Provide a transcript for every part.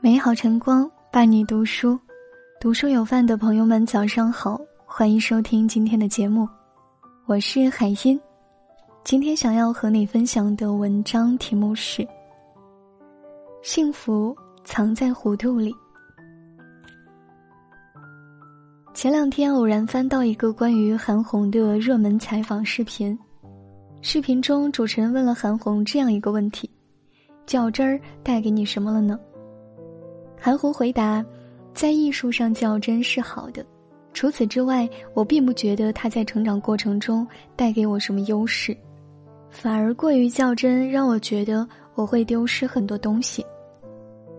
美好晨光伴你读书，读书有饭的朋友们早上好，欢迎收听今天的节目，我是海音。今天想要和你分享的文章题目是：幸福藏在糊涂里。前两天偶然翻到一个关于韩红的热门采访视频，视频中主持人问了韩红这样一个问题：较真儿带给你什么了呢？韩红回答：“在艺术上较真是好的，除此之外，我并不觉得他在成长过程中带给我什么优势，反而过于较真让我觉得我会丢失很多东西。”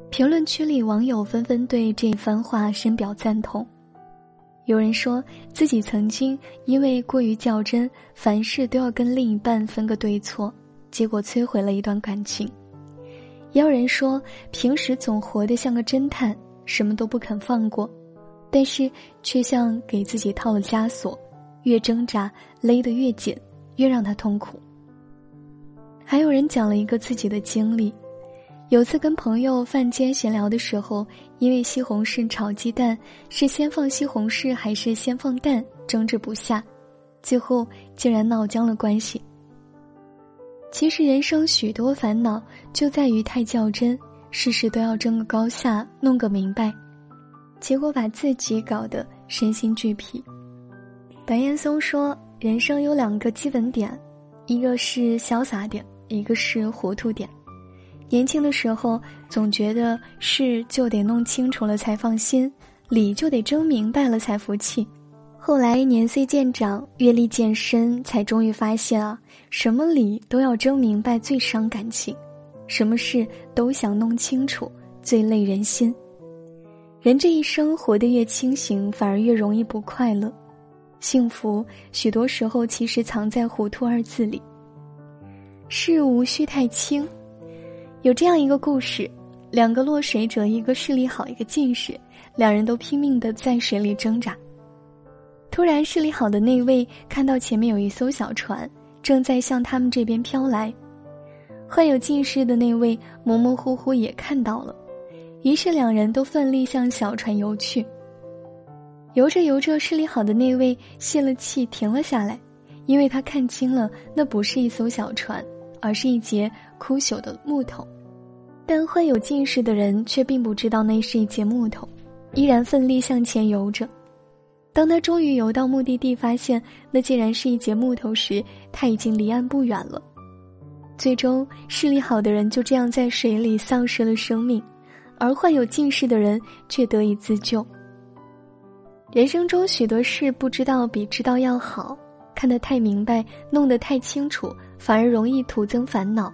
评论区里网友纷纷对这番话深表赞同。有人说自己曾经因为过于较真，凡事都要跟另一半分个对错，结果摧毁了一段感情。也有人说，平时总活得像个侦探，什么都不肯放过，但是却像给自己套了枷锁，越挣扎勒得越紧，越让他痛苦。还有人讲了一个自己的经历：有次跟朋友饭间闲聊的时候，因为西红柿炒鸡蛋是先放西红柿还是先放蛋争执不下，最后竟然闹僵了关系。其实人生许多烦恼就在于太较真，事事都要争个高下，弄个明白，结果把自己搞得身心俱疲。白岩松说：“人生有两个基本点，一个是潇洒点，一个是糊涂点。年轻的时候总觉得事就得弄清楚了才放心，理就得争明白了才服气。”后来年岁渐长，阅历渐深，才终于发现啊，什么理都要争明白最伤感情，什么事都想弄清楚最累人心。人这一生活得越清醒，反而越容易不快乐。幸福许多时候其实藏在“糊涂”二字里。事无需太轻。有这样一个故事：两个落水者，一个视力好，一个近视，两人都拼命的在水里挣扎。突然，视力好的那位看到前面有一艘小船，正在向他们这边飘来。患有近视的那位模模糊糊也看到了，于是两人都奋力向小船游去。游着游着，视力好的那位泄了气，停了下来，因为他看清了那不是一艘小船，而是一节枯朽的木头。但患有近视的人却并不知道那是一节木头，依然奋力向前游着。当他终于游到目的地，发现那竟然是一节木头时，他已经离岸不远了。最终，视力好的人就这样在水里丧失了生命，而患有近视的人却得以自救。人生中许多事不知道比知道要好，看得太明白，弄得太清楚，反而容易徒增烦恼。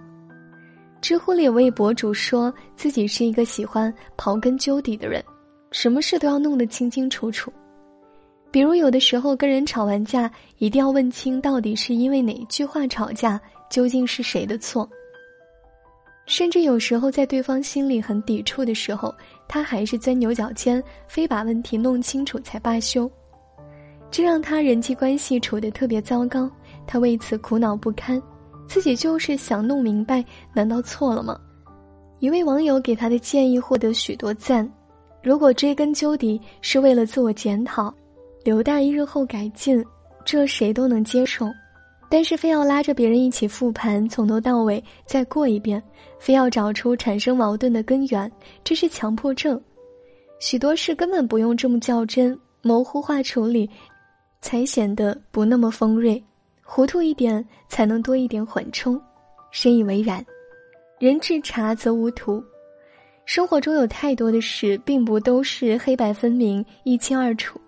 知乎里有位博主说自己是一个喜欢刨根究底的人，什么事都要弄得清清楚楚。比如，有的时候跟人吵完架，一定要问清到底是因为哪一句话吵架，究竟是谁的错。甚至有时候在对方心里很抵触的时候，他还是钻牛角尖，非把问题弄清楚才罢休，这让他人际关系处得特别糟糕。他为此苦恼不堪，自己就是想弄明白，难道错了吗？一位网友给他的建议获得许多赞。如果追根究底是为了自我检讨。留待日后改进，这谁都能接受；但是非要拉着别人一起复盘，从头到尾再过一遍，非要找出产生矛盾的根源，这是强迫症。许多事根本不用这么较真，模糊化处理，才显得不那么锋锐；糊涂一点，才能多一点缓冲。深以为然。人至察则无徒。生活中有太多的事，并不都是黑白分明、一清二楚。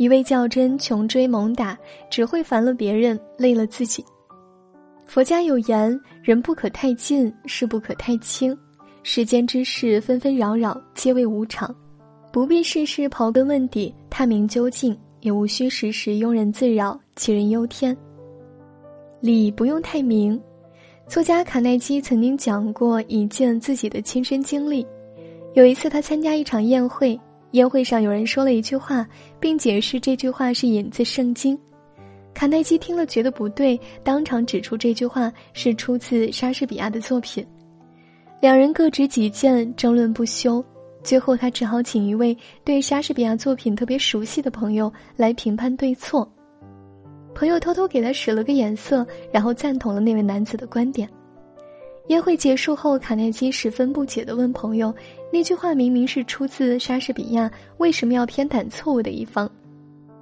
一味较真、穷追猛打，只会烦了别人，累了自己。佛家有言：人不可太近，事不可太轻。世间之事纷纷扰扰，皆为无常，不必事事刨根问底、探明究竟，也无需时时庸人自扰、杞人忧天。理不用太明。作家卡耐基曾经讲过一件自己的亲身经历。有一次，他参加一场宴会。宴会上，有人说了一句话，并解释这句话是引自圣经。卡耐基听了觉得不对，当场指出这句话是出自莎士比亚的作品。两人各执己见，争论不休。最后他只好请一位对莎士比亚作品特别熟悉的朋友来评判对错。朋友偷偷给他使了个眼色，然后赞同了那位男子的观点。宴会结束后，卡耐基十分不解地问朋友：“那句话明明是出自莎士比亚，为什么要偏袒错误的一方？”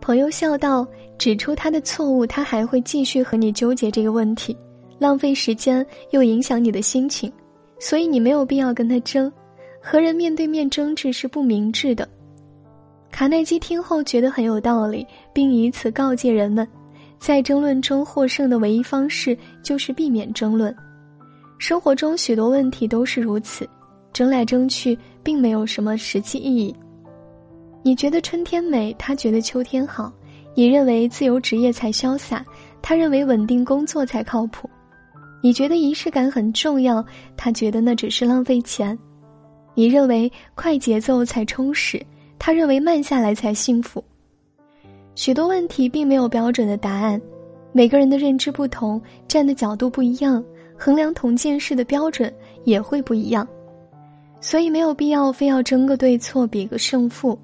朋友笑道：“指出他的错误，他还会继续和你纠结这个问题，浪费时间又影响你的心情，所以你没有必要跟他争。和人面对面争执是不明智的。”卡耐基听后觉得很有道理，并以此告诫人们：在争论中获胜的唯一方式就是避免争论。生活中许多问题都是如此，争来争去并没有什么实际意义。你觉得春天美，他觉得秋天好；你认为自由职业才潇洒，他认为稳定工作才靠谱；你觉得仪式感很重要，他觉得那只是浪费钱；你认为快节奏才充实，他认为慢下来才幸福。许多问题并没有标准的答案，每个人的认知不同，站的角度不一样。衡量同件事的标准也会不一样，所以没有必要非要争个对错、比个胜负。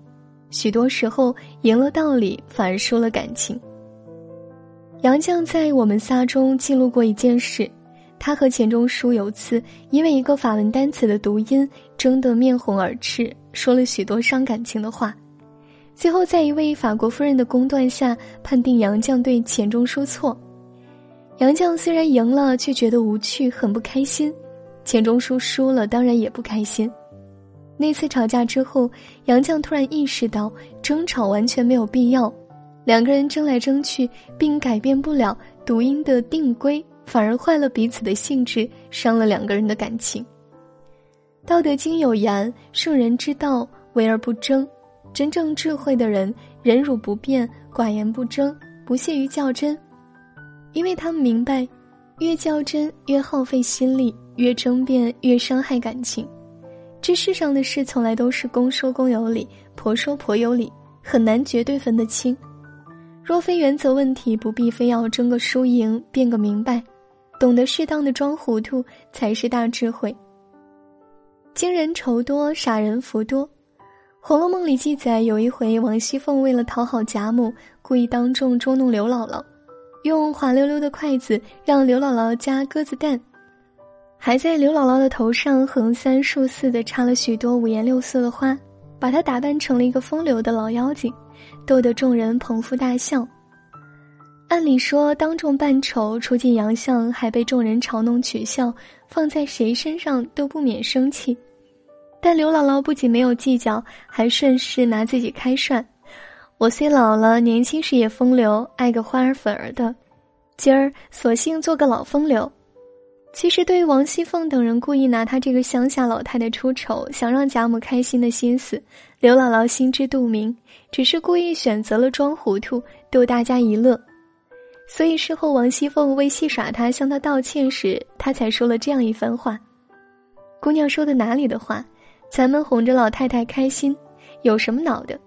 许多时候，赢了道理反而输了感情。杨绛在《我们仨》中记录过一件事：他和钱钟书有次因为一个法文单词的读音争得面红耳赤，说了许多伤感情的话。最后，在一位法国夫人的公断下，判定杨绛对钱钟书错。杨绛虽然赢了，却觉得无趣，很不开心；钱钟书输了，当然也不开心。那次吵架之后，杨绛突然意识到，争吵完全没有必要。两个人争来争去，并改变不了读音的定规，反而坏了彼此的兴致，伤了两个人的感情。《道德经》有言：“圣人之道，为而不争。”真正智慧的人，忍辱不变，寡言不争，不屑于较真。因为他们明白，越较真越耗费心力，越争辩越伤害感情。这世上的事从来都是公说公有理，婆说婆有理，很难绝对分得清。若非原则问题，不必非要争个输赢，辩个明白。懂得适当的装糊涂，才是大智慧。惊人愁多，傻人福多。《红楼梦》里记载，有一回王熙凤为了讨好贾母，故意当众捉弄刘姥姥。用滑溜溜的筷子让刘姥姥夹鸽子蛋，还在刘姥姥的头上横三竖四的插了许多五颜六色的花，把她打扮成了一个风流的老妖精，逗得众人捧腹大笑。按理说，当众扮丑、出尽洋相，还被众人嘲弄取笑，放在谁身上都不免生气。但刘姥姥不仅没有计较，还顺势拿自己开涮。我虽老了，年轻时也风流，爱个花儿粉儿的，今儿索性做个老风流。其实，对于王熙凤等人故意拿她这个乡下老太太出丑，想让贾母开心的心思，刘姥姥心知肚明，只是故意选择了装糊涂，逗大家一乐。所以事后王熙凤为戏耍她，向她道歉时，她才说了这样一番话：“姑娘说的哪里的话？咱们哄着老太太开心，有什么恼的？”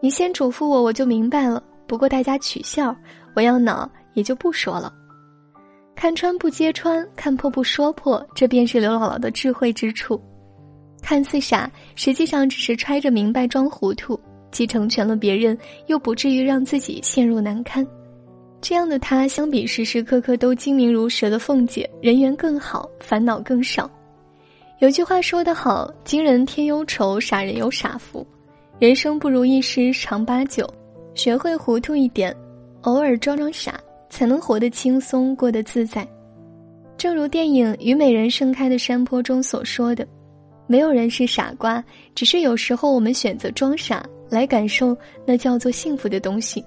你先嘱咐我，我就明白了。不过大家取笑，我要恼也就不说了。看穿不揭穿，看破不说破，这便是刘姥姥的智慧之处。看似傻，实际上只是揣着明白装糊涂，既成全了别人，又不至于让自己陷入难堪。这样的她，相比时时刻刻都精明如蛇的凤姐，人缘更好，烦恼更少。有句话说得好：“惊人添忧愁，傻人有傻福。”人生不如意事常八九，学会糊涂一点，偶尔装装傻，才能活得轻松，过得自在。正如电影《虞美人盛开的山坡》中所说的：“没有人是傻瓜，只是有时候我们选择装傻来感受那叫做幸福的东西。”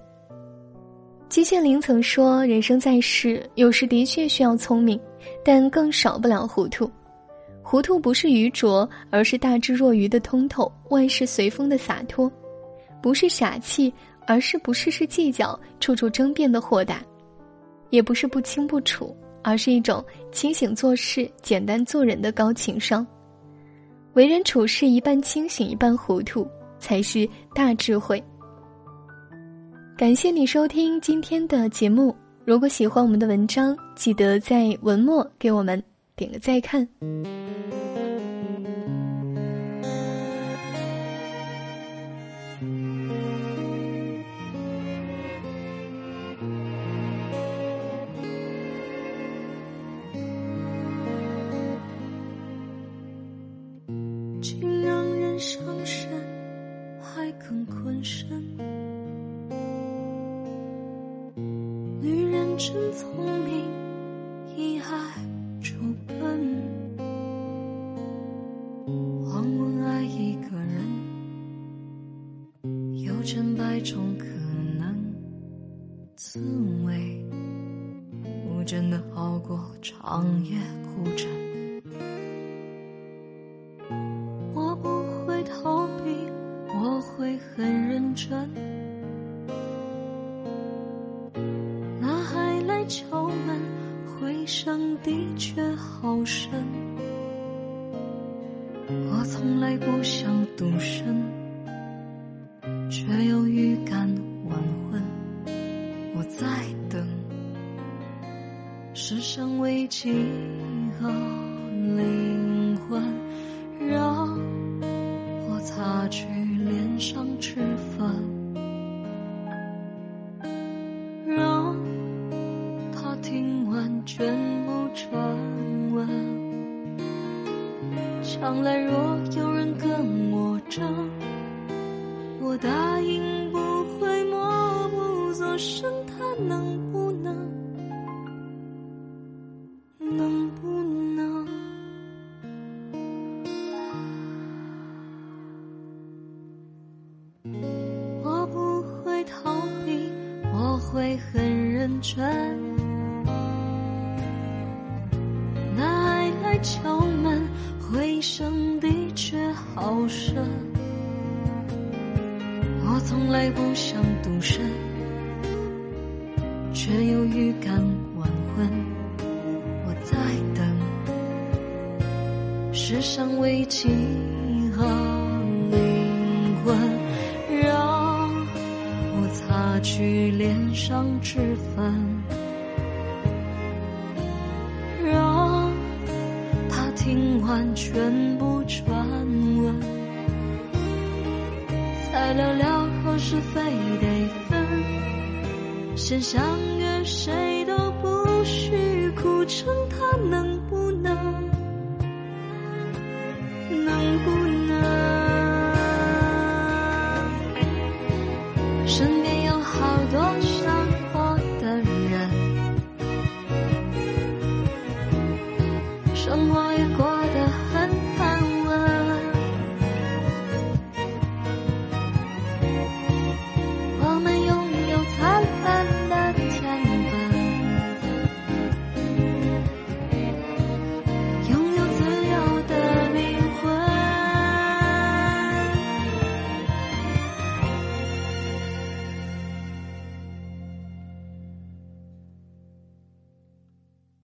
季羡林曾说：“人生在世，有时的确需要聪明，但更少不了糊涂。”糊涂不是愚拙，而是大智若愚的通透，万事随风的洒脱；不是傻气，而是不事事计较、处处争辩的豁达；也不是不清不楚，而是一种清醒做事、简单做人的高情商。为人处事一半清醒一半糊涂，才是大智慧。感谢你收听今天的节目，如果喜欢我们的文章，记得在文末给我们点个再看。千百种可能，滋味我真的好过长夜孤枕。我不会逃避，我会很认真。那海来敲门，回声的确好深。我从来不想独身，却又预感晚婚。我在等，世上唯几个灵魂，让我擦去脸上脂粉，让他听完全部传闻。将来若有人跟我争，我答应不会默不作声。他能不能？能不能？我不会逃避，我会很认真。那爱来敲门，回声的确好深。从来不想独身，却又预感晚婚。我在等，世上唯几个灵魂，让我擦去脸上脂粉。让他听完全部传爱聊聊何是非得分，先相约谁都不许哭成，他？能不